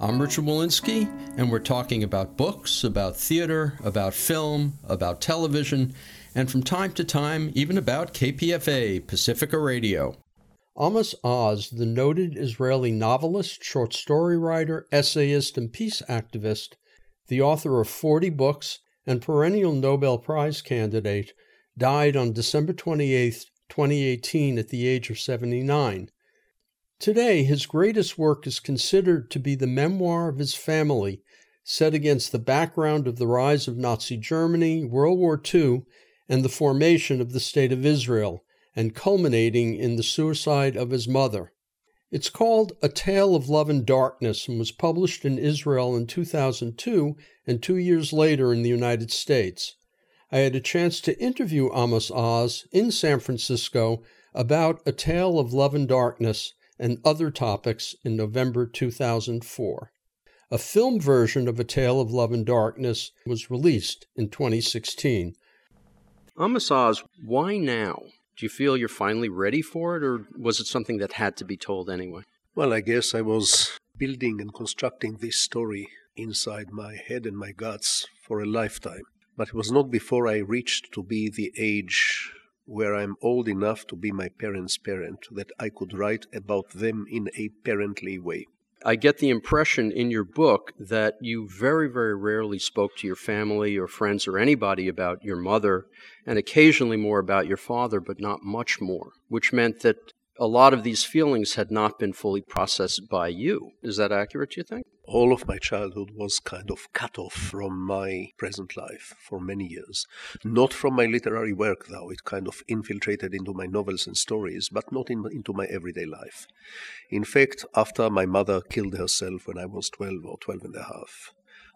I'm Richard Wolinsky, and we're talking about books, about theater, about film, about television, and from time to time, even about KPFA, Pacifica Radio. Amos Oz, the noted Israeli novelist, short story writer, essayist, and peace activist, the author of 40 books and perennial Nobel Prize candidate, died on December 28, 2018, at the age of 79. Today, his greatest work is considered to be the memoir of his family, set against the background of the rise of Nazi Germany, World War II, and the formation of the State of Israel, and culminating in the suicide of his mother. It's called A Tale of Love and Darkness and was published in Israel in 2002 and two years later in the United States. I had a chance to interview Amos Oz in San Francisco about A Tale of Love and Darkness and other topics in November 2004. A film version of A Tale of Love and Darkness was released in 2016. Amos Oz, why now? Do you feel you're finally ready for it, or was it something that had to be told anyway? Well, I guess I was building and constructing this story inside my head and my guts for a lifetime. But it was not before I reached to be the age where I'm old enough to be my parents' parent, that I could write about them in a parently way. I get the impression in your book that you very, very rarely spoke to your family or friends or anybody about your mother, and occasionally more about your father, but not much more, which meant that a lot of these feelings had not been fully processed by you. Is that accurate, do you think? All of my childhood was kind of cut off from my present life for many years. Not from my literary work, though. It kind of infiltrated into my novels and stories, but not in, into my everyday life. In fact, after my mother killed herself when I was 12 or 12 and a half,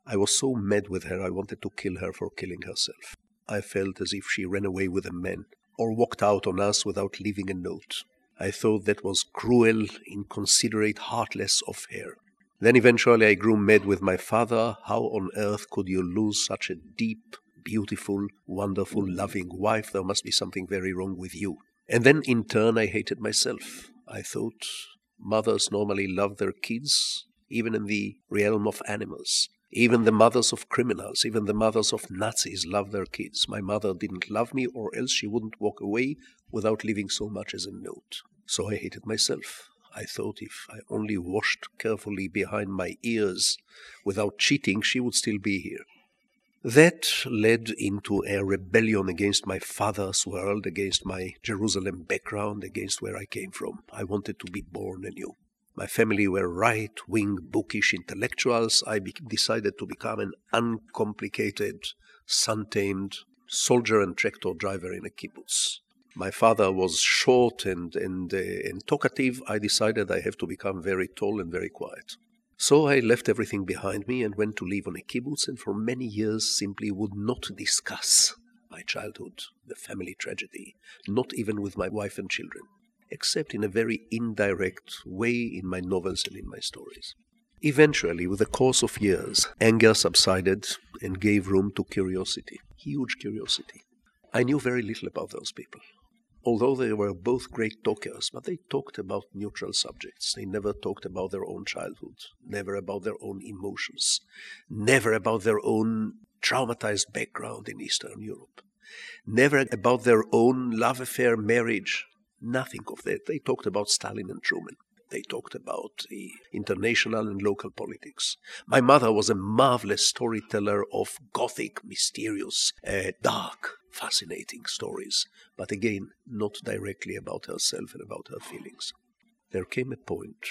I was so mad with her I wanted to kill her for killing herself. I felt as if she ran away with a man or walked out on us without leaving a note. I thought that was cruel, inconsiderate, heartless of her. Then eventually I grew mad with my father. How on earth could you lose such a deep, beautiful, wonderful, loving wife? There must be something very wrong with you. And then in turn I hated myself. I thought mothers normally love their kids, even in the realm of animals. Even the mothers of criminals, even the mothers of Nazis love their kids. My mother didn't love me, or else she wouldn't walk away without leaving so much as a note. So I hated myself. I thought if I only washed carefully behind my ears without cheating, she would still be here. That led into a rebellion against my father's world, against my Jerusalem background, against where I came from. I wanted to be born anew. My family were right wing, bookish intellectuals. I be- decided to become an uncomplicated, sun tamed soldier and tractor driver in a kibbutz my father was short and, and, uh, and talkative, I decided I have to become very tall and very quiet. So I left everything behind me and went to live on a kibbutz, and for many years simply would not discuss my childhood, the family tragedy, not even with my wife and children, except in a very indirect way in my novels and in my stories. Eventually, with the course of years, anger subsided and gave room to curiosity, huge curiosity. I knew very little about those people although they were both great talkers, but they talked about neutral subjects. They never talked about their own childhood, never about their own emotions, never about their own traumatized background in Eastern Europe, never about their own love affair, marriage, nothing of that. They talked about Stalin and Truman. They talked about the international and local politics. My mother was a marvelous storyteller of gothic, mysterious, uh, dark, fascinating stories, but again, not directly about herself and about her feelings. There came a point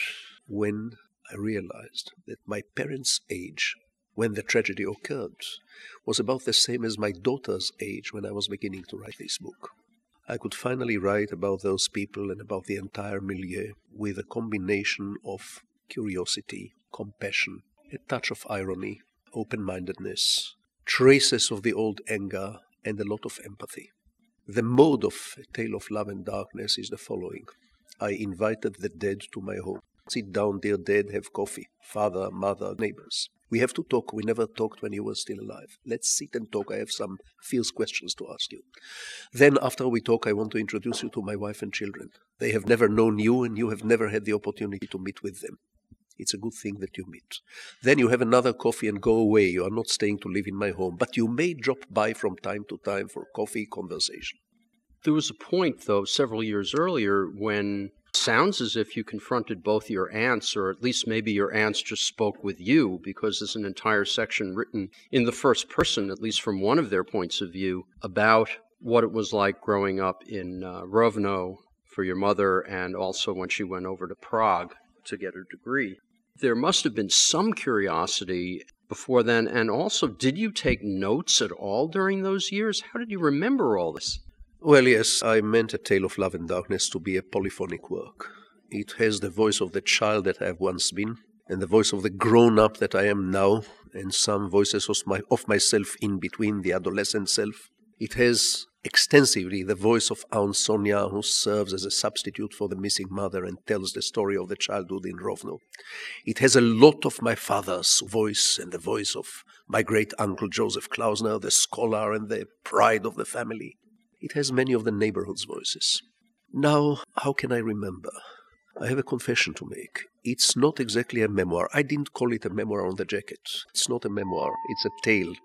when I realized that my parents' age, when the tragedy occurred, was about the same as my daughter's age when I was beginning to write this book. I could finally write about those people and about the entire milieu with a combination of curiosity, compassion, a touch of irony, open mindedness, traces of the old anger, and a lot of empathy. The mode of Tale of Love and Darkness is the following I invited the dead to my home. Sit down, dear dead, have coffee. Father, mother, neighbors. We have to talk. We never talked when you were still alive. Let's sit and talk. I have some fierce questions to ask you. Then, after we talk, I want to introduce you to my wife and children. They have never known you, and you have never had the opportunity to meet with them. It's a good thing that you meet. Then you have another coffee and go away. You are not staying to live in my home, but you may drop by from time to time for coffee conversation. There was a point, though, several years earlier when sounds as if you confronted both your aunts, or at least maybe your aunts just spoke with you, because there's an entire section written in the first person, at least from one of their points of view, about what it was like growing up in uh, Rovno for your mother, and also when she went over to Prague to get her degree. There must have been some curiosity before then, and also, did you take notes at all during those years? How did you remember all this? Well, yes, I meant A Tale of Love and Darkness to be a polyphonic work. It has the voice of the child that I have once been, and the voice of the grown up that I am now, and some voices of, my, of myself in between the adolescent self. It has extensively the voice of Aunt Sonia, who serves as a substitute for the missing mother and tells the story of the childhood in Rovno. It has a lot of my father's voice and the voice of my great uncle Joseph Klausner, the scholar and the pride of the family. It has many of the neighborhood's voices. Now, how can I remember? I have a confession to make. It's not exactly a memoir. I didn't call it a memoir on the jacket. It's not a memoir, it's a tale.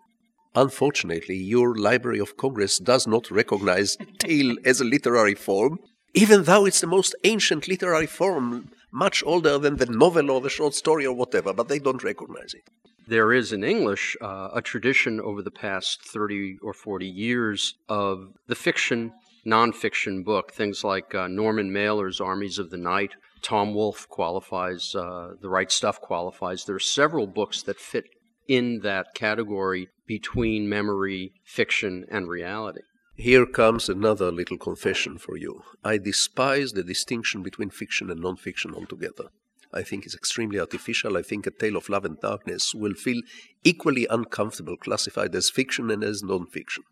Unfortunately, your Library of Congress does not recognize tale as a literary form, even though it's the most ancient literary form, much older than the novel or the short story or whatever, but they don't recognize it there is in English uh, a tradition over the past 30 or 40 years of the fiction, nonfiction book, things like uh, Norman Mailer's Armies of the Night. Tom Wolfe qualifies, uh, The Right Stuff qualifies. There are several books that fit in that category between memory, fiction, and reality. Here comes another little confession for you. I despise the distinction between fiction and nonfiction altogether. I think it's extremely artificial. I think A Tale of Love and Darkness will feel equally uncomfortable classified as fiction and as non-fiction.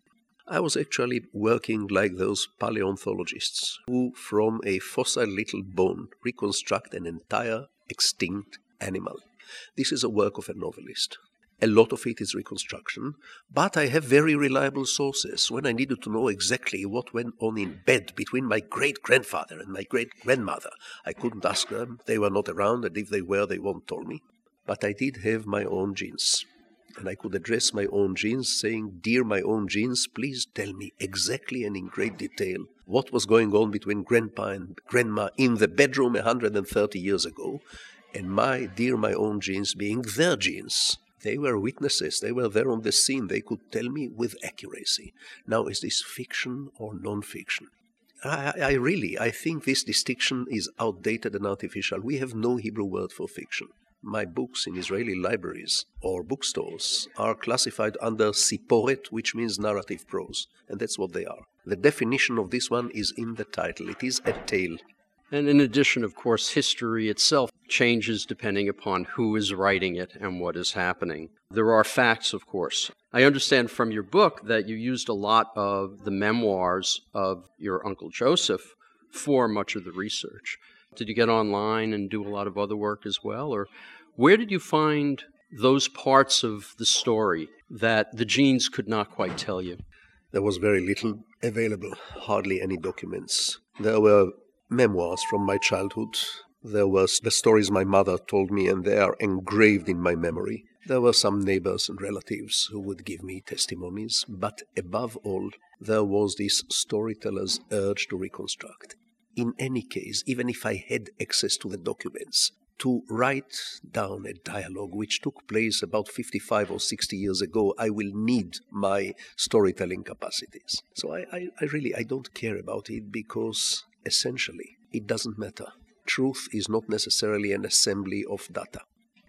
I was actually working like those paleontologists who, from a fossil little bone, reconstruct an entire extinct animal. This is a work of a novelist. A lot of it is reconstruction, but I have very reliable sources. When I needed to know exactly what went on in bed between my great grandfather and my great grandmother, I couldn't ask them. They were not around, and if they were, they won't tell me. But I did have my own genes. And I could address my own genes, saying, Dear my own genes, please tell me exactly and in great detail what was going on between grandpa and grandma in the bedroom 130 years ago, and my dear my own genes being their genes they were witnesses. They were there on the scene. They could tell me with accuracy. Now, is this fiction or non-fiction? I, I, really, I think this distinction is outdated and artificial. We have no Hebrew word for fiction. My books in Israeli libraries or bookstores are classified under siporet, which means narrative prose, and that's what they are. The definition of this one is in the title. It is a tale. And in addition, of course, history itself changes depending upon who is writing it and what is happening. There are facts, of course. I understand from your book that you used a lot of the memoirs of your Uncle Joseph for much of the research. Did you get online and do a lot of other work as well? Or where did you find those parts of the story that the genes could not quite tell you? There was very little available, hardly any documents. There were memoirs from my childhood. There were the stories my mother told me, and they are engraved in my memory. There were some neighbors and relatives who would give me testimonies, but above all, there was this storyteller's urge to reconstruct. In any case, even if I had access to the documents, to write down a dialogue which took place about 55 or 60 years ago, I will need my storytelling capacities. So I, I, I really I don't care about it because essentially, it doesn't matter. Truth is not necessarily an assembly of data.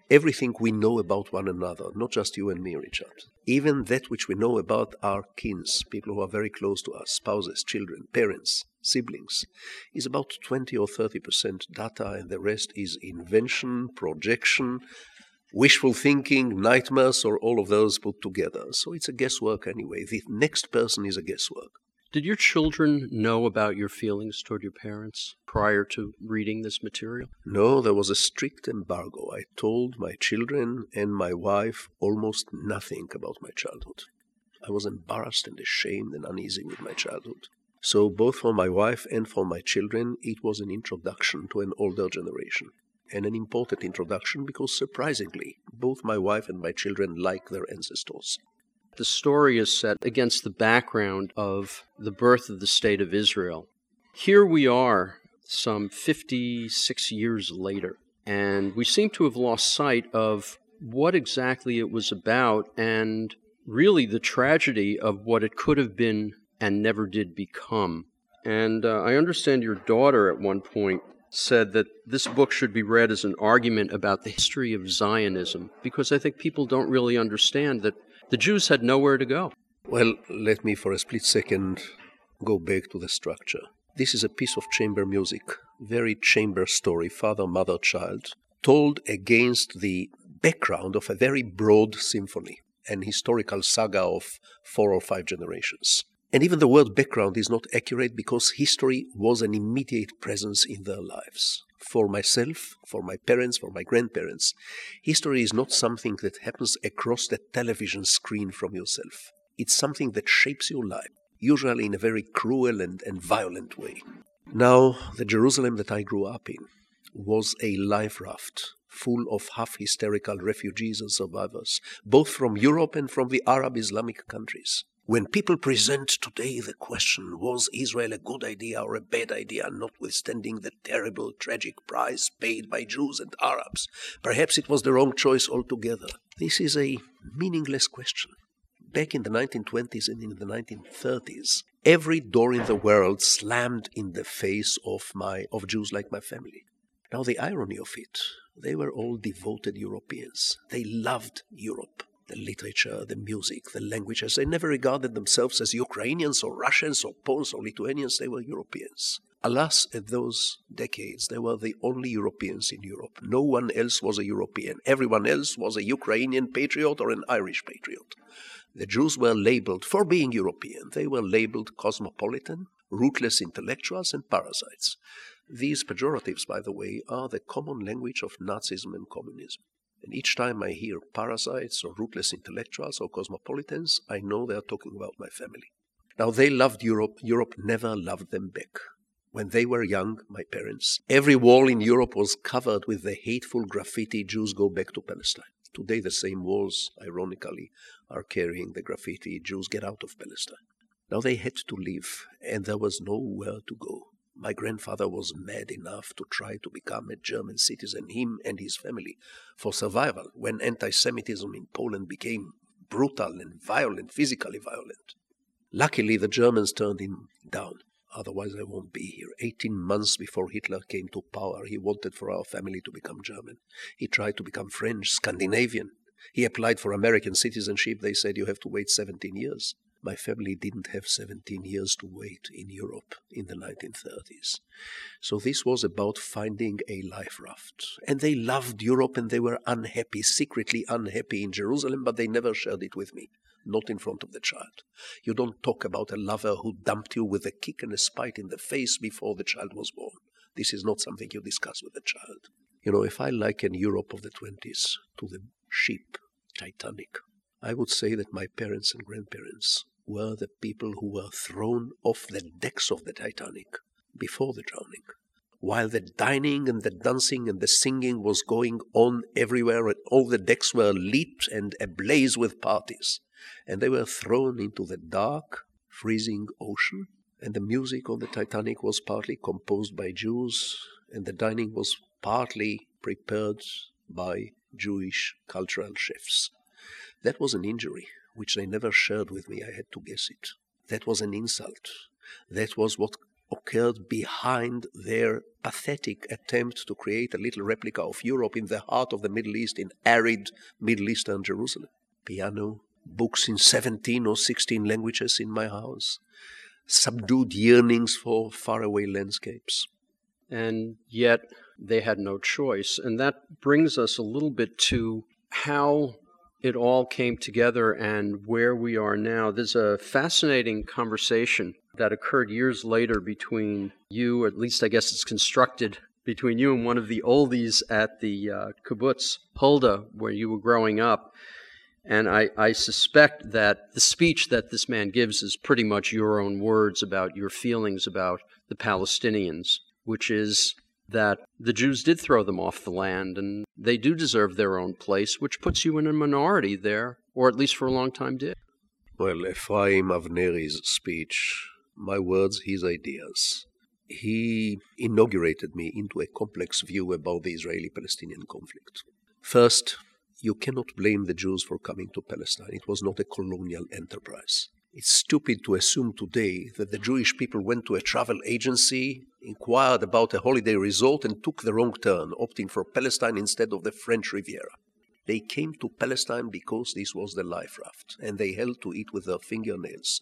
Everything we know about one another, not just you and me, Richard, even that which we know about our kins, people who are very close to us, spouses, children, parents, siblings, is about 20 or 30% data, and the rest is invention, projection, wishful thinking, nightmares, or all of those put together. So it's a guesswork anyway. The next person is a guesswork. Did your children know about your feelings toward your parents prior to reading this material? No, there was a strict embargo. I told my children and my wife almost nothing about my childhood. I was embarrassed and ashamed and uneasy with my childhood. So, both for my wife and for my children, it was an introduction to an older generation. And an important introduction because, surprisingly, both my wife and my children like their ancestors. The story is set against the background of the birth of the State of Israel. Here we are, some 56 years later, and we seem to have lost sight of what exactly it was about and really the tragedy of what it could have been and never did become. And uh, I understand your daughter at one point said that this book should be read as an argument about the history of Zionism, because I think people don't really understand that the Jews had nowhere to go. Well, let me for a split second go back to the structure. This is a piece of chamber music, very chamber story, father, mother, child, told against the background of a very broad symphony, an historical saga of four or five generations. And even the word background is not accurate because history was an immediate presence in their lives for myself, for my parents, for my grandparents. History is not something that happens across the television screen from yourself. It's something that shapes your life, usually in a very cruel and, and violent way. Now, the Jerusalem that I grew up in was a life raft full of half hysterical refugees and survivors, both from Europe and from the Arab Islamic countries. When people present today the question, was Israel a good idea or a bad idea, notwithstanding the terrible, tragic price paid by Jews and Arabs, perhaps it was the wrong choice altogether. This is a meaningless question. Back in the 1920s and in the 1930s, every door in the world slammed in the face of my of Jews like my family. Now the irony of it, they were all devoted Europeans. They loved Europe the literature, the music, the languages. They never regarded themselves as Ukrainians or Russians or Poles or Lithuanians. They were Europeans. Alas, in those decades, they were the only Europeans in Europe. No one else was a European. Everyone else was a Ukrainian patriot or an Irish patriot. The Jews were labeled for being European. They were labeled cosmopolitan, rootless intellectuals, and parasites. These pejoratives, by the way, are the common language of Nazism and communism. And each time I hear parasites or rootless intellectuals or cosmopolitans, I know they are talking about my family. Now, they loved Europe. Europe never loved them back. When they were young, my parents, every wall in Europe was covered with the hateful graffiti Jews go back to Palestine. Today, the same walls, ironically, are carrying the graffiti Jews get out of Palestine. Now they had to leave, and there was nowhere to go. My grandfather was mad enough to try to become a German citizen, him and his family, for survival when anti Semitism in Poland became brutal and violent, physically violent. Luckily, the Germans turned him down. Otherwise, I won't be here. 18 months before Hitler came to power, he wanted for our family to become German. He tried to become French, Scandinavian. He applied for American citizenship. They said, You have to wait 17 years. My family didn't have 17 years to wait in Europe in the 1930s. So this was about finding a life raft. And they loved Europe and they were unhappy, secretly unhappy in Jerusalem, but they never shared it with me, not in front of the child. You don't talk about a lover who dumped you with a kick and a spite in the face before the child was born. This is not something you discuss with the child. You know, if I liken Europe of the 20s to the ship Titanic, I would say that my parents and grandparents were the people who were thrown off the decks of the Titanic before the drowning. While the dining and the dancing and the singing was going on everywhere, and all the decks were lit and ablaze with parties, and they were thrown into the dark, freezing ocean, and the music on the Titanic was partly composed by Jews, and the dining was partly prepared by Jewish cultural chefs. That was an injury which they never shared with me. I had to guess it. That was an insult. That was what occurred behind their pathetic attempt to create a little replica of Europe in the heart of the Middle East, in arid Middle Eastern Jerusalem. Piano, books in 17 or 16 languages in my house, subdued yearnings for faraway landscapes. And yet they had no choice. And that brings us a little bit to how it all came together and where we are now. There's a fascinating conversation that occurred years later between you, at least I guess it's constructed between you and one of the oldies at the uh, kibbutz Hulda, where you were growing up. And I, I suspect that the speech that this man gives is pretty much your own words about your feelings about the Palestinians, which is that the Jews did throw them off the land and they do deserve their own place, which puts you in a minority there, or at least for a long time did. Well, Ephraim Avneri's speech, my words, his ideas, he inaugurated me into a complex view about the Israeli Palestinian conflict. First, you cannot blame the Jews for coming to Palestine. It was not a colonial enterprise. It's stupid to assume today that the Jewish people went to a travel agency, inquired about a holiday resort, and took the wrong turn, opting for Palestine instead of the French Riviera. They came to Palestine because this was the life raft, and they held to it with their fingernails.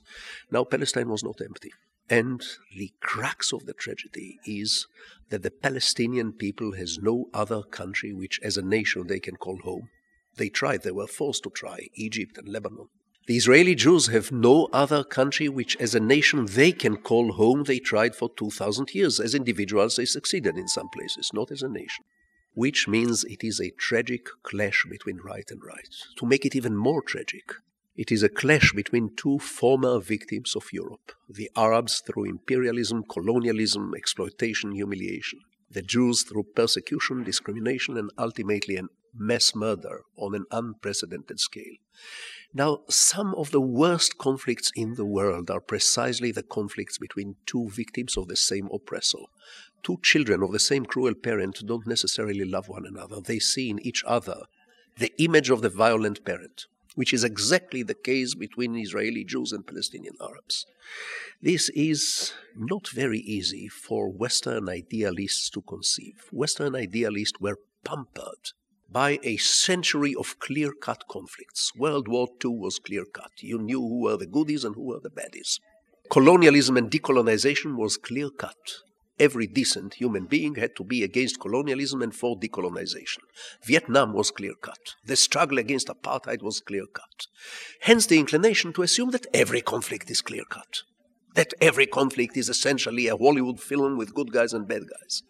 Now, Palestine was not empty. And the crux of the tragedy is that the Palestinian people has no other country which, as a nation, they can call home. They tried, they were forced to try, Egypt and Lebanon. The Israeli Jews have no other country which, as a nation, they can call home. They tried for 2,000 years. As individuals, they succeeded in some places, not as a nation. Which means it is a tragic clash between right and right. To make it even more tragic, it is a clash between two former victims of Europe the Arabs through imperialism, colonialism, exploitation, humiliation, the Jews through persecution, discrimination, and ultimately an mass murder on an unprecedented scale. Now, some of the worst conflicts in the world are precisely the conflicts between two victims of the same oppressor. Two children of the same cruel parent don't necessarily love one another. They see in each other the image of the violent parent which is exactly the case between Israeli Jews and Palestinian Arabs. This is not very easy for Western idealists to conceive. Western idealists were pampered by a century of clear cut conflicts. World War II was clear cut. You knew who were the goodies and who were the baddies. Colonialism and decolonization was clear cut every decent human being had to be against colonialism and for decolonization. Vietnam was clear cut. The struggle against apartheid was clear cut. Hence the inclination to assume that every conflict is clear cut. That every conflict is essentially a Hollywood film with good guys and bad guys.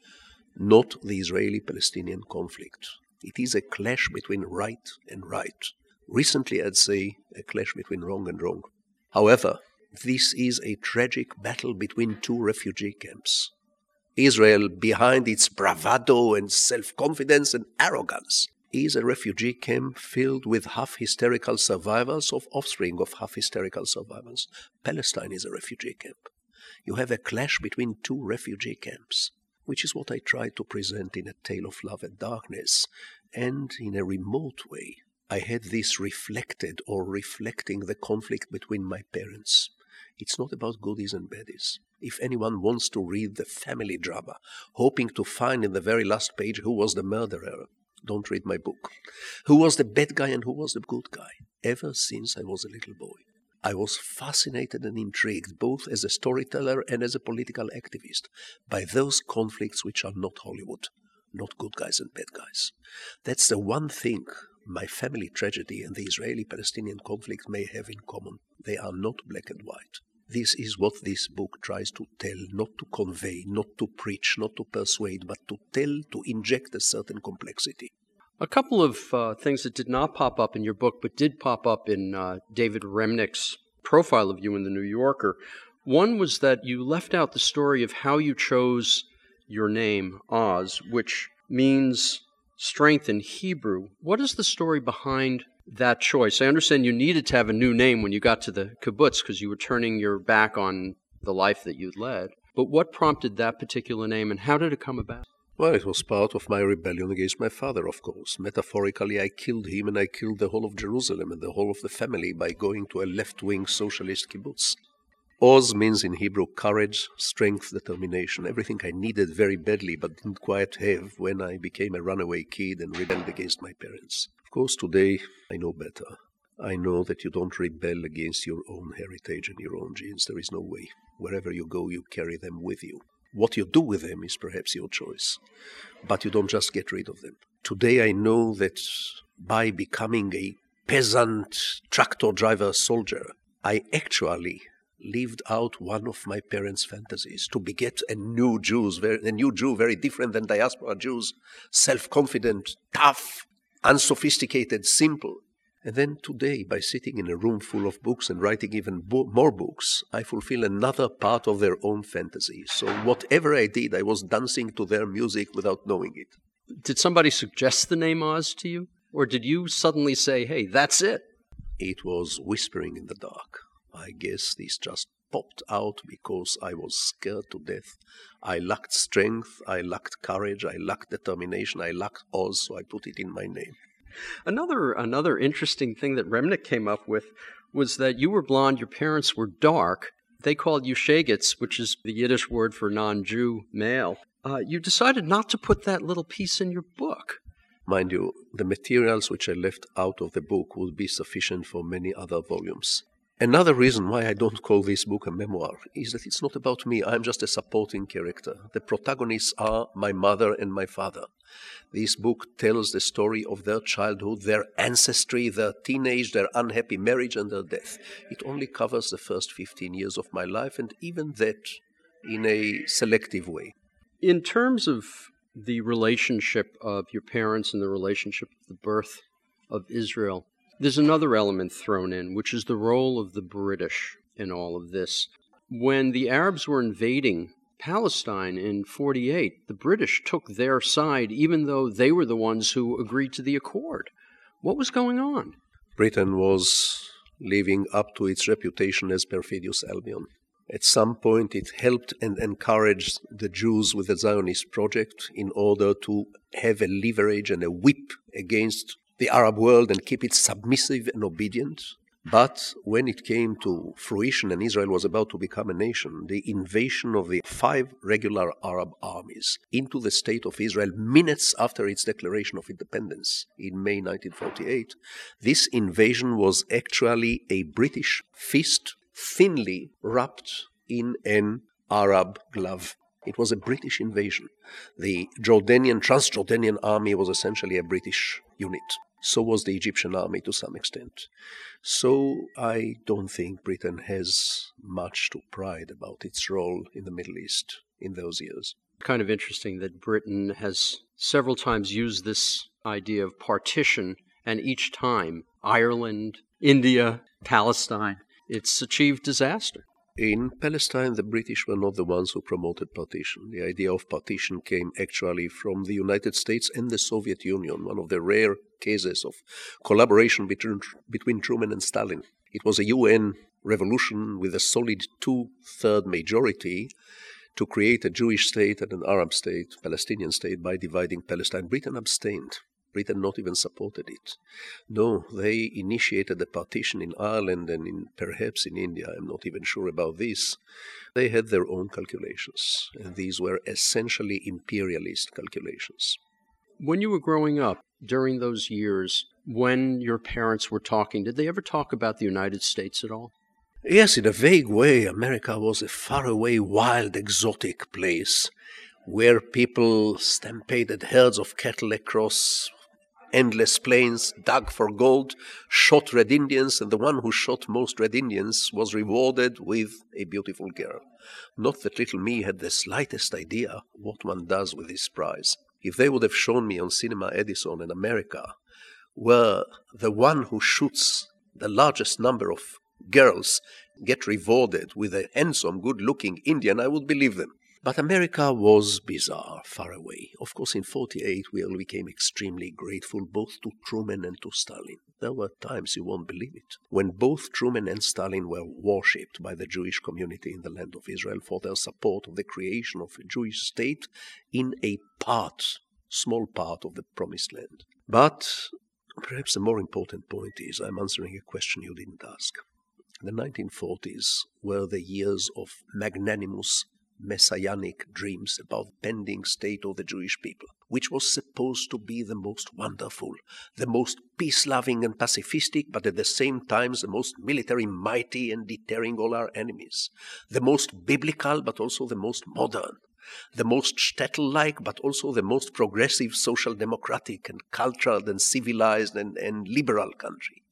Not the Israeli Palestinian conflict. It is a clash between right and right. Recently, I'd say a clash between wrong and wrong. However, this is a tragic battle between two refugee camps. Israel, behind its bravado and self confidence and arrogance, is a refugee camp filled with half hysterical survivors of offspring of half hysterical survivors. Palestine is a refugee camp. You have a clash between two refugee camps, which is what I try to present in A Tale of Love and Darkness. And in a remote way, I had this reflected or reflecting the conflict between my parents. It's not about goodies and baddies. If anyone wants to read the family drama, hoping to find in the very last page who was the murderer, don't read my book. Who was the bad guy and who was the good guy? Ever since I was a little boy, I was fascinated and intrigued, both as a storyteller and as a political activist, by those conflicts which are not Hollywood, not good guys and bad guys. That's the one thing my family tragedy and the Israeli Palestinian conflict may have in common. They are not black and white. This is what this book tries to tell, not to convey, not to preach, not to persuade, but to tell, to inject a certain complexity. A couple of uh, things that did not pop up in your book, but did pop up in uh, David Remnick's profile of you in the New Yorker. One was that you left out the story of how you chose your name, Oz, which means strength in Hebrew. What is the story behind that choice? I understand you needed to have a new name when you got to the kibbutz because you were turning your back on the life that you'd led. But what prompted that particular name and how did it come about? Well, it was part of my rebellion against my father, of course. Metaphorically, I killed him and I killed the whole of Jerusalem and the whole of the family by going to a left wing socialist kibbutz. Oz means in Hebrew courage, strength, determination, everything I needed very badly but didn't quite have when I became a runaway kid and rebelled against my parents. Of course, today I know better. I know that you don't rebel against your own heritage and your own genes. There is no way. Wherever you go, you carry them with you. What you do with them is perhaps your choice, but you don't just get rid of them. Today I know that by becoming a peasant tractor driver soldier, I actually lived out one of my parents' fantasies to beget a new Jews, a new Jew very different than diaspora Jews, self-confident, tough, unsophisticated, simple. And then today, by sitting in a room full of books and writing even bo- more books, I fulfill another part of their own fantasy. So whatever I did, I was dancing to their music without knowing it. Did somebody suggest the name Oz to you? Or did you suddenly say, hey, that's it? It was whispering in the dark. I guess this just popped out because I was scared to death. I lacked strength, I lacked courage, I lacked determination, I lacked Oz, so I put it in my name. Another another interesting thing that Remnick came up with was that you were blonde, your parents were dark. They called you Shagets, which is the Yiddish word for non-Jew male. Uh, you decided not to put that little piece in your book. Mind you, the materials which I left out of the book would be sufficient for many other volumes. Another reason why I don't call this book a memoir is that it's not about me. I'm just a supporting character. The protagonists are my mother and my father. This book tells the story of their childhood, their ancestry, their teenage, their unhappy marriage, and their death. It only covers the first 15 years of my life, and even that in a selective way. In terms of the relationship of your parents and the relationship of the birth of Israel, there's another element thrown in, which is the role of the British in all of this. When the Arabs were invading Palestine in 48, the British took their side, even though they were the ones who agreed to the accord. What was going on? Britain was living up to its reputation as perfidious Albion. At some point, it helped and encouraged the Jews with the Zionist project in order to have a leverage and a whip against the Arab world and keep it submissive and obedient. But when it came to fruition and Israel was about to become a nation, the invasion of the five regular Arab armies into the state of Israel minutes after its declaration of independence in May 1948, this invasion was actually a British fist thinly wrapped in an Arab glove. It was a British invasion. The Jordanian, Transjordanian army was essentially a British unit. So was the Egyptian army to some extent. So I don't think Britain has much to pride about its role in the Middle East in those years. Kind of interesting that Britain has several times used this idea of partition, and each time Ireland, India, Palestine, it's achieved disaster. In Palestine, the British were not the ones who promoted partition. The idea of partition came actually from the United States and the Soviet Union, one of the rare cases of collaboration between, between Truman and Stalin. It was a UN revolution with a solid two third majority to create a Jewish state and an Arab state, Palestinian state, by dividing Palestine. Britain abstained. Britain not even supported it. No, they initiated the partition in Ireland and in, perhaps in India. I'm not even sure about this. They had their own calculations, and these were essentially imperialist calculations. When you were growing up, during those years, when your parents were talking, did they ever talk about the United States at all? Yes, in a vague way, America was a faraway, wild, exotic place where people stampeded herds of cattle across endless plains, dug for gold, shot red Indians, and the one who shot most red Indians was rewarded with a beautiful girl. Not that little me had the slightest idea what one does with this prize. If they would have shown me on Cinema Edison in America, where the one who shoots the largest number of girls get rewarded with a handsome, good looking Indian, I would believe them. But America was bizarre, far away. Of course, in 48, we all became extremely grateful both to Truman and to Stalin. There were times, you won't believe it, when both Truman and Stalin were worshipped by the Jewish community in the land of Israel for their support of the creation of a Jewish state in a part, small part of the promised land. But perhaps the more important point is I'm answering a question you didn't ask. The 1940s were the years of magnanimous messianic dreams about the pending state of the Jewish people, which was supposed to be the most wonderful, the most peace-loving and pacifistic, but at the same time the most military mighty and deterring all our enemies, the most biblical, but also the most modern. the most shtetl like, but also the most progressive, social democratic, and cultured, and civilized, and, and liberal country.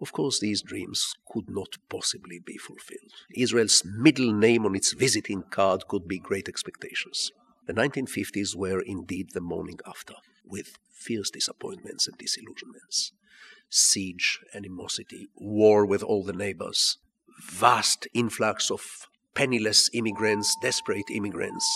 Of course, these dreams could not possibly be fulfilled. Israel's middle name on its visiting card could be Great Expectations. The 1950s were indeed the morning after, with fierce disappointments and disillusionments. Siege, animosity, war with all the neighbors, vast influx of penniless immigrants, desperate immigrants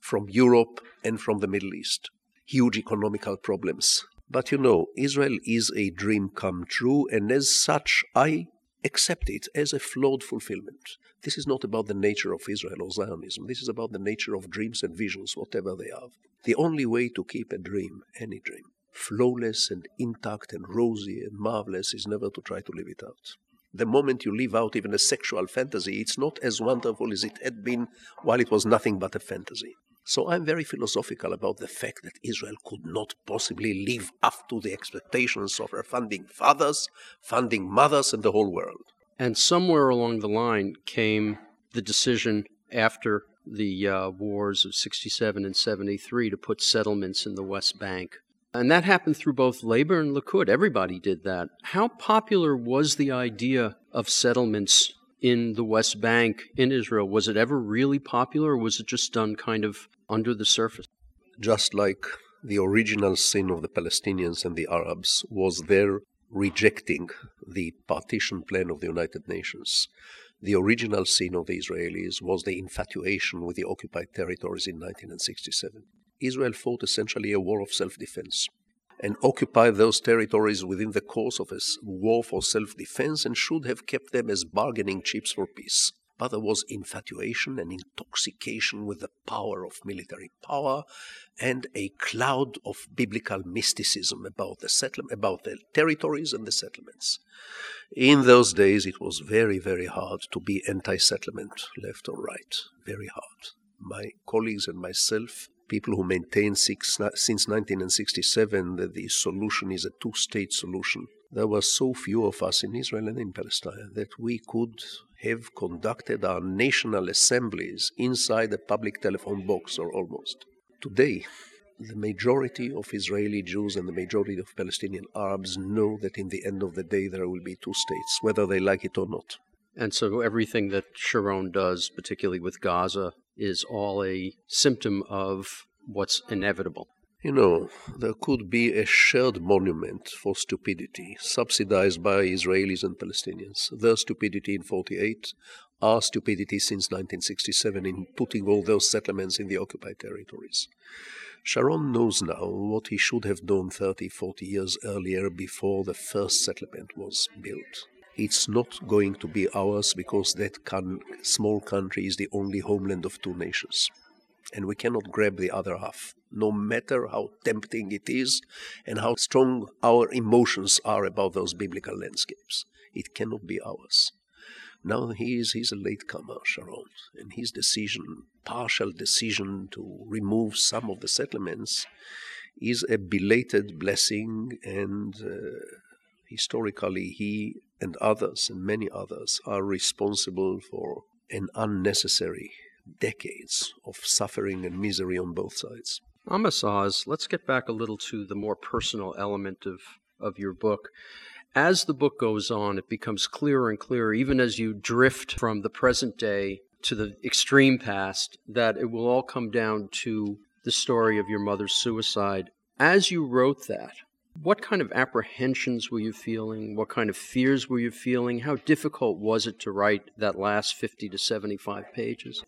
from Europe and from the Middle East, huge economical problems, but you know, Israel is a dream come true, and as such, I accept it as a flawed fulfillment. This is not about the nature of Israel or Zionism. This is about the nature of dreams and visions, whatever they are. The only way to keep a dream, any dream, flawless and intact and rosy and marvelous is never to try to live it out. The moment you live out even a sexual fantasy, it's not as wonderful as it had been while it was nothing but a fantasy. So I'm very philosophical about the fact that Israel could not possibly live up to the expectations of her founding fathers, founding mothers, and the whole world. And somewhere along the line came the decision after the uh, wars of 67 and 73 to put settlements in the West Bank. And that happened through both Labor and Likud. Everybody did that. How popular was the idea of settlements in the West Bank in Israel, was it ever really popular or was it just done kind of under the surface? Just like the original sin of the Palestinians and the Arabs was their rejecting the partition plan of the United Nations. The original sin of the Israelis was the infatuation with the occupied territories in 1967. Israel fought essentially a war of self defense and occupied those territories within the course of a war for self defense and should have kept them as bargaining chips for peace. But there was infatuation and intoxication with the power of military power and a cloud of biblical mysticism about the settlement, about the territories and the settlements. In those days, it was very, very hard to be anti settlement, left or right. Very hard. My colleagues and myself people who maintain six, since 1967 that the solution is a two state solution. There were so few of us in Israel and in Palestine that we could have conducted our national assemblies inside a public telephone box or almost. Today, the majority of Israeli Jews and the majority of Palestinian Arabs know that in the end of the day there will be two states, whether they like it or not. And so everything that Sharon does, particularly with Gaza, is all a symptom of what's inevitable. You know, there could be a shared monument for stupidity, subsidized by Israelis and Palestinians. Their stupidity in 48, our stupidity since 1967 in putting all those settlements in the occupied territories. Sharon knows now what he should have done 30, 40 years earlier before the first settlement was built. It's not going to be ours because that small country is the only homeland of two nations. And we cannot grab the other half, no matter how tempting it is and how strong our emotions are about those biblical landscapes. It cannot be ours. Now he is he's a latecomer, Sharon, and his decision, partial decision to remove some of the settlements, is a belated blessing and uh, historically he and others, and many others, are responsible for an unnecessary decades of suffering and misery on both sides. Amos Oz, let's get back a little to the more personal element of, of your book. As the book goes on, it becomes clearer and clearer, even as you drift from the present day to the extreme past, that it will all come down to the story of your mother's suicide. As you wrote that, what kind of apprehensions were you feeling? What kind of fears were you feeling? How difficult was it to write that last 50 to 75 pages?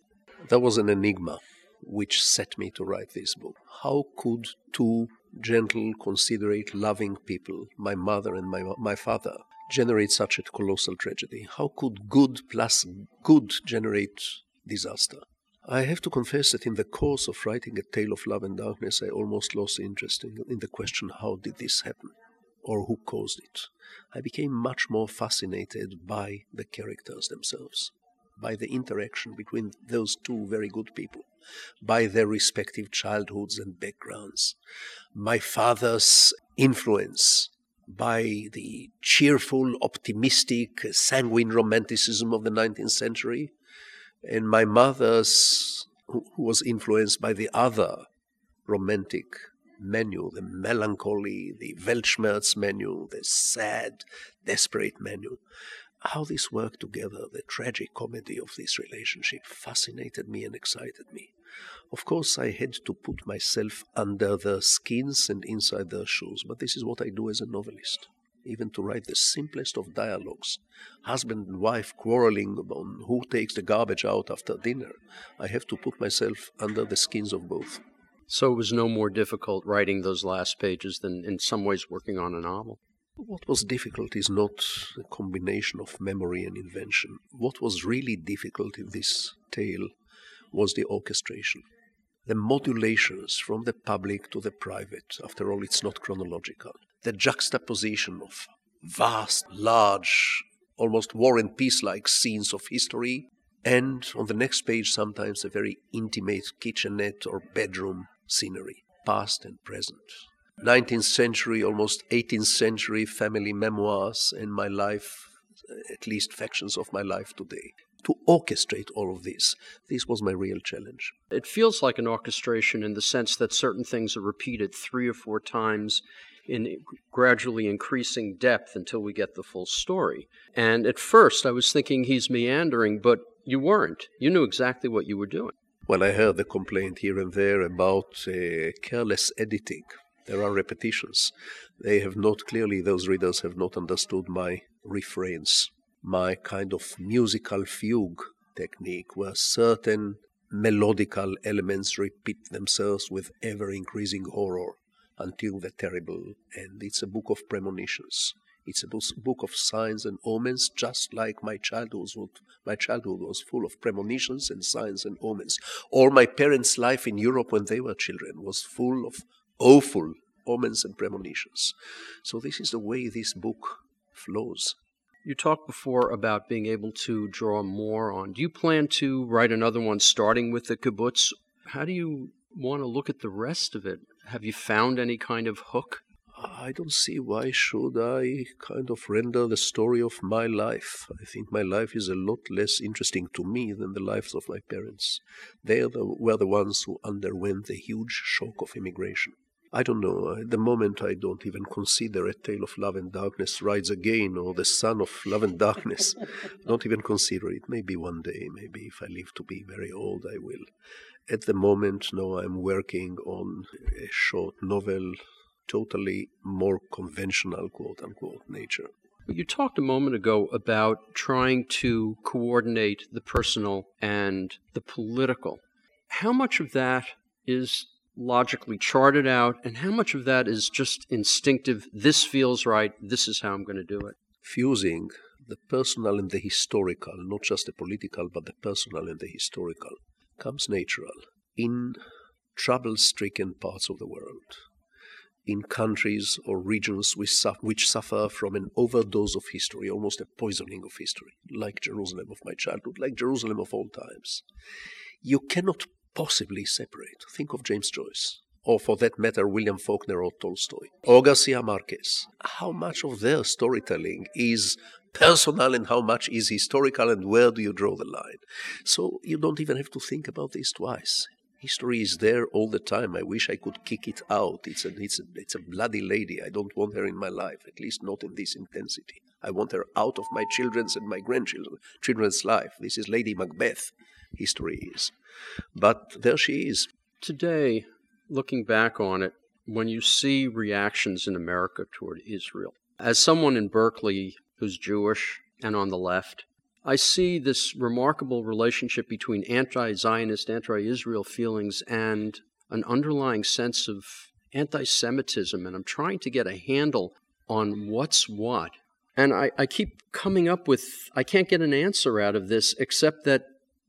That was an enigma which set me to write this book. How could two gentle, considerate, loving people, my mother and my, my father, generate such a colossal tragedy? How could good plus good generate disaster? I have to confess that in the course of writing A Tale of Love and Darkness, I almost lost interest in, in the question how did this happen? Or who caused it? I became much more fascinated by the characters themselves, by the interaction between those two very good people, by their respective childhoods and backgrounds, my father's influence by the cheerful, optimistic, sanguine romanticism of the 19th century, and my mother's who, was influenced by the other romantic menu, the melancholy, the Weltschmerz menu, the sad, desperate menu. How this worked together, the tragic comedy of this relationship, fascinated me and excited me. Of course, I had to put myself under their skins and inside their shoes, but this is what I do as a novelist. Even to write the simplest of dialogues, husband and wife quarreling on who takes the garbage out after dinner, I have to put myself under the skins of both. So it was no more difficult writing those last pages than in some ways working on a novel. What was difficult is not a combination of memory and invention. What was really difficult in this tale was the orchestration. The modulations from the public to the private, after all, it's not chronological. The juxtaposition of vast, large, almost war and peace like scenes of history, and on the next page, sometimes a very intimate kitchenette or bedroom scenery, past and present. 19th century, almost 18th century family memoirs and my life, at least factions of my life today. To orchestrate all of this, this was my real challenge. It feels like an orchestration in the sense that certain things are repeated three or four times in gradually increasing depth until we get the full story. And at first, I was thinking he's meandering, but you weren't. You knew exactly what you were doing. Well, I heard the complaint here and there about uh, careless editing. There are repetitions. They have not clearly, those readers have not understood my refrains, my kind of musical fugue technique, where certain melodical elements repeat themselves with ever increasing horror until the terrible end. It's a book of premonitions. It's a book of signs and omens, just like my childhood. My childhood was full of premonitions and signs and omens. All my parents' life in Europe when they were children was full of awful omens and premonitions. So this is the way this book flows. You talked before about being able to draw more on. Do you plan to write another one starting with the kibbutz? How do you want to look at the rest of it? Have you found any kind of hook? I don't see why should I kind of render the story of my life. I think my life is a lot less interesting to me than the lives of my parents. They the, were the ones who underwent the huge shock of immigration. I don't know. At the moment, I don't even consider A Tale of Love and Darkness Rides Again or The Son of Love and Darkness. don't even consider it. Maybe one day, maybe if I live to be very old, I will. At the moment, no, I'm working on a short novel totally more conventional, quote unquote, nature. You talked a moment ago about trying to coordinate the personal and the political. How much of that is logically charted out, and how much of that is just instinctive? This feels right, this is how I'm going to do it. Fusing the personal and the historical, not just the political, but the personal and the historical, comes natural in trouble stricken parts of the world in countries or regions which suffer from an overdose of history, almost a poisoning of history, like Jerusalem of my childhood, like Jerusalem of all times. You cannot possibly separate. Think of James Joyce, or for that matter, William Faulkner or Tolstoy, or Garcia Marquez. How much of their storytelling is personal and how much is historical, and where do you draw the line? So you don't even have to think about this twice. History is there all the time. I wish I could kick it out. It's a, it's a, it's a bloody lady. I don't want her in my life, at least not in this intensity. I want her out of my children's and my grandchildren's children's life. This is Lady Macbeth. History is. But there she is. Today, looking back on it, when you see reactions in America toward Israel, as someone in Berkeley who's Jewish and on the left, I see this remarkable relationship between anti Zionist, anti Israel feelings and an underlying sense of anti Semitism. And I'm trying to get a handle on what's what. And I, I, keep coming up with, I can't get an answer out of this except that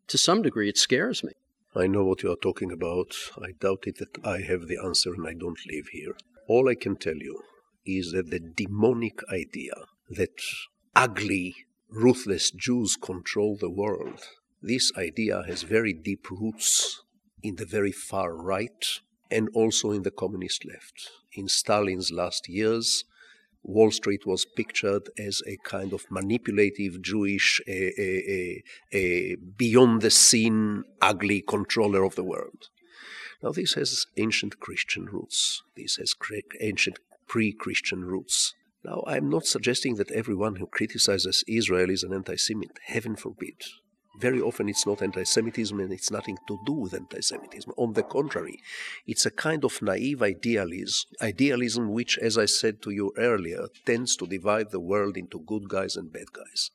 to some degree it scares me. I know what you are talking about. I doubt it that I have the answer and I don't live here. All I can tell you is that the demonic idea that ugly ruthless Jews control the world. This idea has very deep roots in the very far right and also in the communist left. In Stalin's last years, Wall Street was pictured as a kind of manipulative Jewish, a, a, a, beyond the scene, ugly controller of the world. Now, this has ancient Christian roots. This has ancient pre Christian roots. Now, I'm not suggesting that everyone who criticizes Israel is an anti Semite. Heaven forbid. Very often it's not anti Semitism and it's nothing to do with anti Semitism. On the contrary, it's a kind of naive idealism, idealism which, as I said to you earlier, tends to divide the world into good guys and bad guys.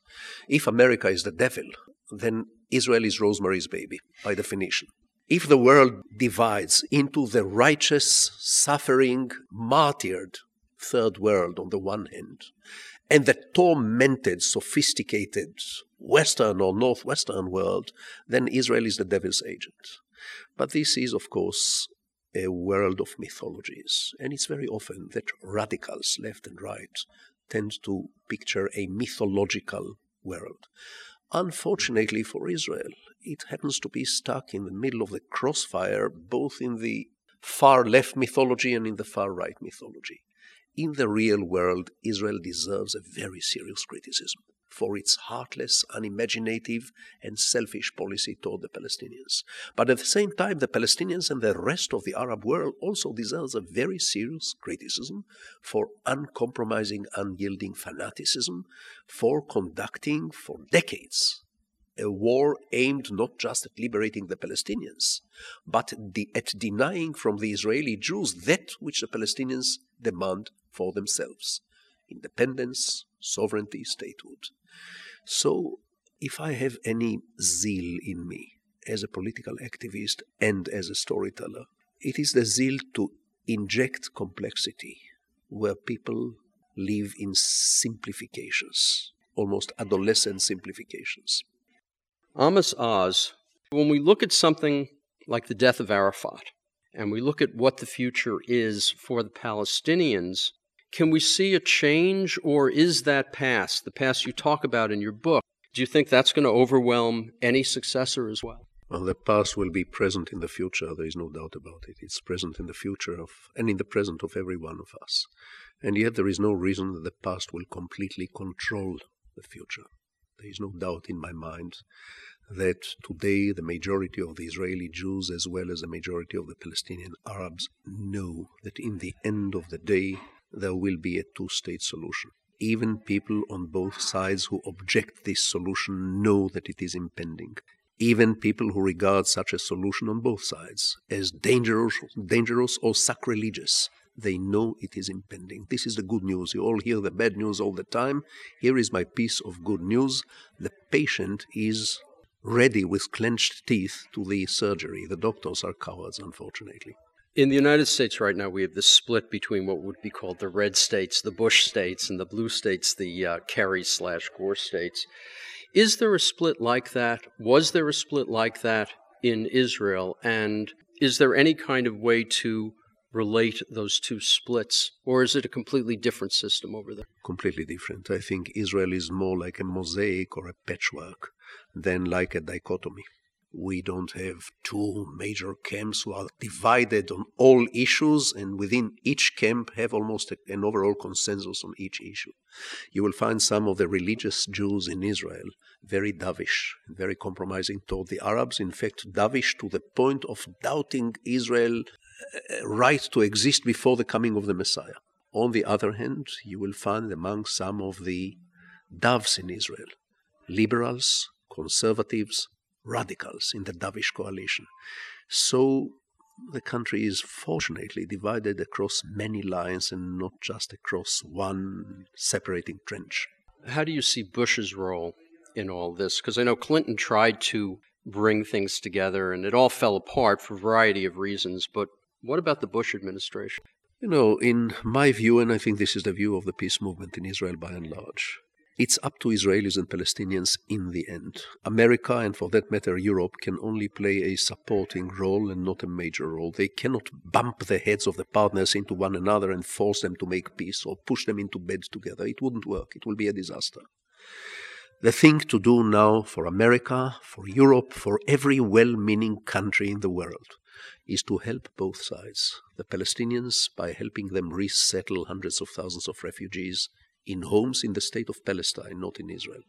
If America is the devil, then Israel is Rosemary's baby, by definition. If the world divides into the righteous, suffering, martyred third world on the one hand, and the tormented, sophisticated Western or Northwestern world, then Israel is the devil's agent. But this is, of course, a world of mythologies, and it's very often that radicals, left and right, tend to picture a mythological world. Unfortunately for Israel, it happens to be stuck in the middle of the crossfire, both in the far left mythology and in the far right mythology. In the real world, Israel deserves a very serious criticism for its heartless, unimaginative, and selfish policy toward the Palestinians. But at the same time, the Palestinians and the rest of the Arab world also deserves a very serious criticism for uncompromising, unyielding fanaticism, for conducting for decades a war aimed not just at liberating the Palestinians, but de- at denying from the Israeli Jews that which the Palestinians demand for themselves independence, sovereignty, statehood. So, if I have any zeal in me as a political activist and as a storyteller, it is the zeal to inject complexity where people live in simplifications, almost adolescent simplifications. Amos Oz, when we look at something like the death of Arafat, and we look at what the future is for the Palestinians, can we see a change, or is that past, the past you talk about in your book, do you think that's going to overwhelm any successor as well? Well, the past will be present in the future. There is no doubt about it. It's present in the future of, and in the present of every one of us. And yet, there is no reason that the past will completely control the future. There is no doubt in my mind that today the majority of the Israeli Jews, as well as the majority of the Palestinian Arabs, know that in the end of the day there will be a two state solution. Even people on both sides who object this solution know that it is impending. Even people who regard such a solution on both sides as dangerous, dangerous or sacrilegious they know it is impending. This is the good news. You all hear the bad news all the time. Here is my piece of good news. The patient is ready with clenched teeth to the surgery. The doctors are cowards, unfortunately. In the United States right now, we have this split between what would be called the red states, the Bush states, and the blue states, the uh, Kerry slash Gore states. Is there a split like that? Was there a split like that in Israel? And is there any kind of way to relate those two splits, or is it a completely different system over there? Completely different. I think Israel is more like a mosaic or a patchwork than like a dichotomy. We don't have two major camps who are divided on all issues and within each camp have almost an overall consensus on each issue. You will find some of the religious Jews in Israel very dovish, very compromising toward the Arabs. In fact, dovish to the point of doubting Israel's uh, uh, right to exist before the coming of the Messiah. On the other hand, you will find among some of the doves in Israel liberals, conservatives, radicals in the dovish coalition. So the country is fortunately divided across many lines and not just across one separating trench. How do you see Bush's role in all this? Because I know Clinton tried to bring things together and it all fell apart for a variety of reasons, but what about the Bush administration? You know, in my view, and I think this is the view of the peace movement in Israel by and large, it's up to Israelis and Palestinians in the end. America, and for that matter, Europe, can only play a supporting role and not a major role. They cannot bump the heads of the partners into one another and force them to make peace or push them into bed together. It wouldn't work, it will be a disaster. The thing to do now for America, for Europe, for every well meaning country in the world is to help both sides. The Palestinians by helping them resettle hundreds of thousands of refugees in homes in the state of Palestine, not in Israel.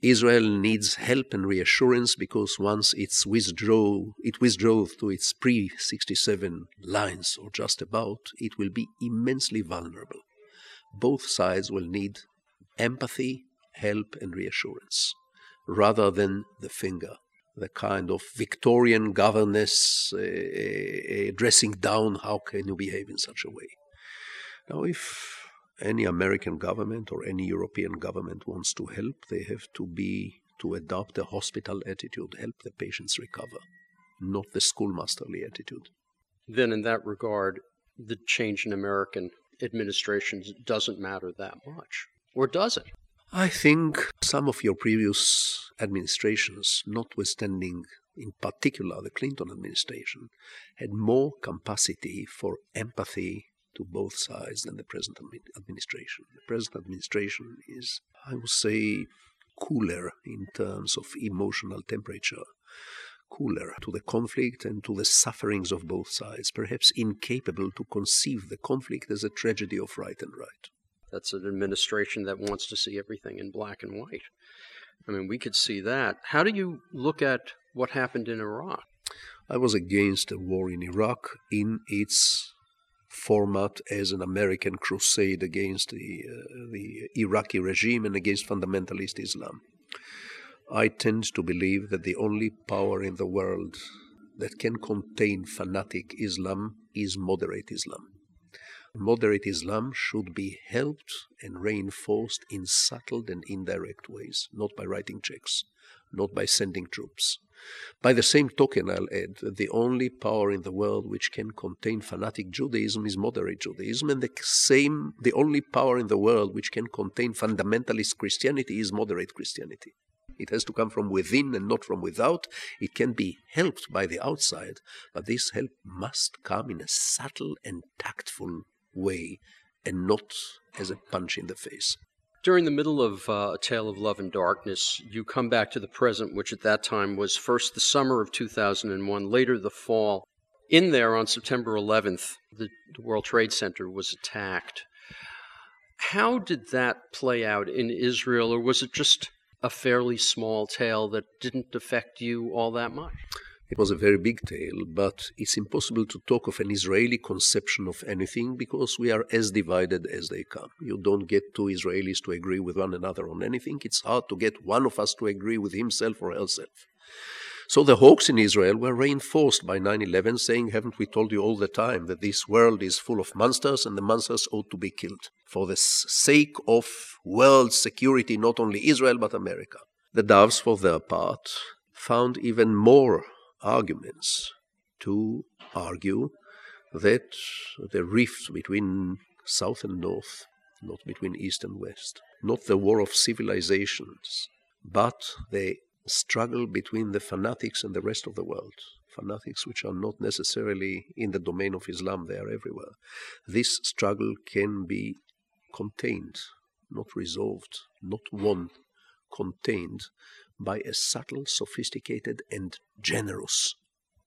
Israel needs help and reassurance because once it's withdraw, it withdraws to its pre 67 lines or just about, it will be immensely vulnerable. Both sides will need empathy, help, and reassurance rather than the finger, the kind of Victorian governess uh, uh, dressing down how can you behave in such a way. Now, if any American government or any European government wants to help, they have to be to adopt a hospital attitude, help the patients recover, not the schoolmasterly attitude. Then, in that regard, the change in American administrations doesn't matter that much, or does it? I think some of your previous administrations, notwithstanding in particular the Clinton administration, had more capacity for empathy to both sides than the present administration. The present administration is, I would say, cooler in terms of emotional temperature, cooler to the conflict and to the sufferings of both sides, perhaps incapable to conceive the conflict as a tragedy of right and right. That's an administration that wants to see everything in black and white. I mean, we could see that. How do you look at what happened in Iraq? I was against a war in Iraq in its format as an American crusade against the, uh, the Iraqi regime and against fundamentalist Islam. I tend to believe that the only power in the world that can contain fanatic Islam is moderate Islam. Moderate Islam should be helped and reinforced in subtle and indirect ways, not by writing checks, not by sending troops. By the same token, I'll add that the only power in the world which can contain fanatic Judaism is moderate Judaism, and the same, the only power in the world which can contain fundamentalist Christianity is moderate Christianity. It has to come from within and not from without. It can be helped by the outside, but this help must come in a subtle and tactful way and not as a punch in the face. During the middle of uh, A Tale of Love and Darkness, you come back to the present, which at that time was first the summer of 2001, later the fall. In there, on September 11th, the, the World Trade Center was attacked. How did that play out in Israel, or was it just a fairly small tale that didn't affect you all that much? It was a very big tale, but it's impossible to talk of an Israeli conception of anything because we are as divided as they come. You don't get two Israelis to agree with one another on anything. It's hard to get one of us to agree with himself or herself. So the hawks in Israel were reinforced by 9 11, saying, Haven't we told you all the time that this world is full of monsters and the monsters ought to be killed for the sake of world security, not only Israel but America? The doves, for their part, found even more arguments to argue that the rift between South and North, not between East and West, not the war of civilizations, but the struggle between the fanatics and the rest of the world, fanatics which are not necessarily in the domain of Islam, they are everywhere. This struggle can be contained, not resolved, not won, contained by a subtle, sophisticated, and generous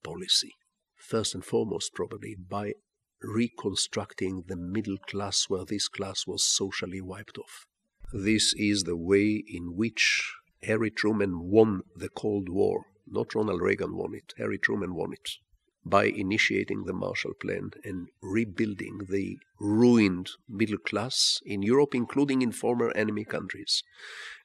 policy. First and foremost, probably by reconstructing the middle class where this class was socially wiped off. This is the way in which Harry Truman won the Cold War. Not Ronald Reagan won it, Harry Truman won it by initiating the Marshall Plan and rebuilding the ruined middle class in Europe, including in former enemy countries.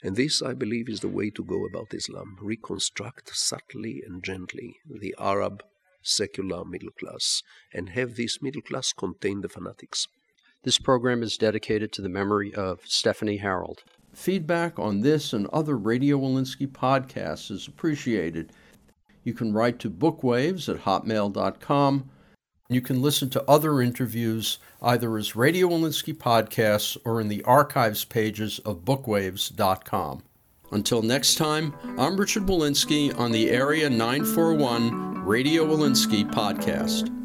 And this, I believe, is the way to go about Islam reconstruct subtly and gently the Arab secular middle class and have this middle class contain the fanatics. This program is dedicated to the memory of Stephanie Harold. Feedback on this and other Radio Wolinsky podcasts is appreciated. You can write to bookwaves at hotmail.com. You can listen to other interviews either as Radio Wolinsky podcasts or in the archives pages of bookwaves.com. Until next time, I'm Richard Wolinsky on the Area 941 Radio Wolinsky podcast.